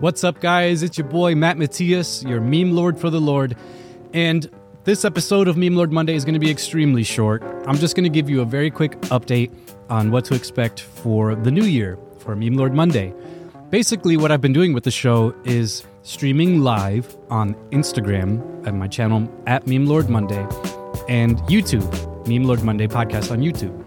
What's up, guys? It's your boy Matt Matias, your meme lord for the Lord. And this episode of Meme Lord Monday is going to be extremely short. I'm just going to give you a very quick update on what to expect for the new year for Meme Lord Monday. Basically, what I've been doing with the show is streaming live on Instagram at my channel at Meme Lord Monday and YouTube, Meme Lord Monday podcast on YouTube.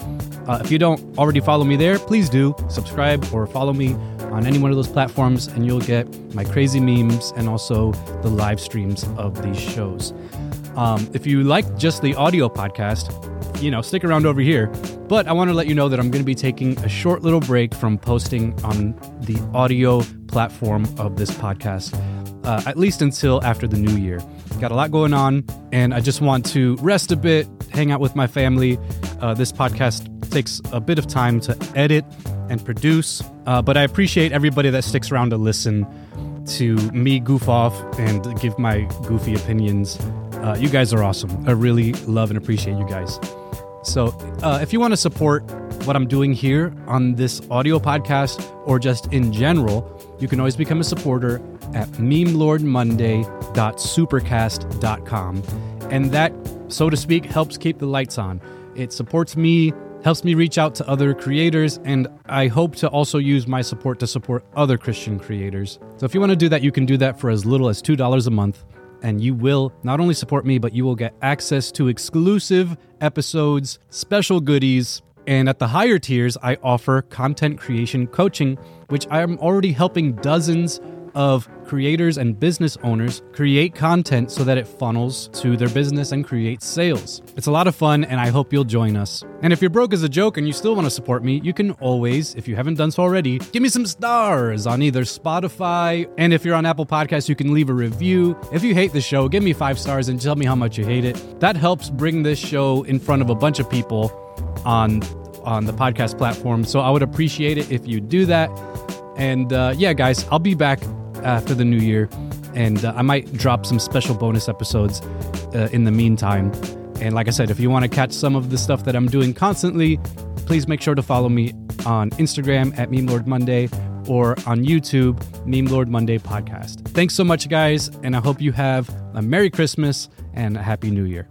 Uh, if you don't already follow me there, please do subscribe or follow me on any one of those platforms, and you'll get my crazy memes and also the live streams of these shows. Um, if you like just the audio podcast, you know, stick around over here. But I want to let you know that I'm going to be taking a short little break from posting on the audio platform of this podcast, uh, at least until after the new year. Got a lot going on, and I just want to rest a bit, hang out with my family. Uh, this podcast takes a bit of time to edit and produce, uh, but I appreciate everybody that sticks around to listen to me goof off and give my goofy opinions. Uh, you guys are awesome. I really love and appreciate you guys. So, uh, if you want to support what I'm doing here on this audio podcast or just in general, you can always become a supporter at memelordmonday.supercast.com. And that, so to speak, helps keep the lights on. It supports me, helps me reach out to other creators, and I hope to also use my support to support other Christian creators. So if you want to do that, you can do that for as little as $2 a month. And you will not only support me, but you will get access to exclusive episodes, special goodies, and at the higher tiers, I offer content creation coaching, which I am already helping dozens of creators and business owners create content so that it funnels to their business and creates sales. It's a lot of fun, and I hope you'll join us. And if you're broke as a joke and you still want to support me, you can always, if you haven't done so already, give me some stars on either Spotify, and if you're on Apple Podcasts, you can leave a review. If you hate the show, give me five stars and tell me how much you hate it. That helps bring this show in front of a bunch of people on on the podcast platform. So I would appreciate it if you do that. And uh, yeah, guys, I'll be back after the new year, and uh, I might drop some special bonus episodes uh, in the meantime. And like I said, if you want to catch some of the stuff that I'm doing constantly, please make sure to follow me on Instagram at Meme Lord Monday or on YouTube, Meme Lord Monday Podcast. Thanks so much, guys, and I hope you have a Merry Christmas and a Happy New Year.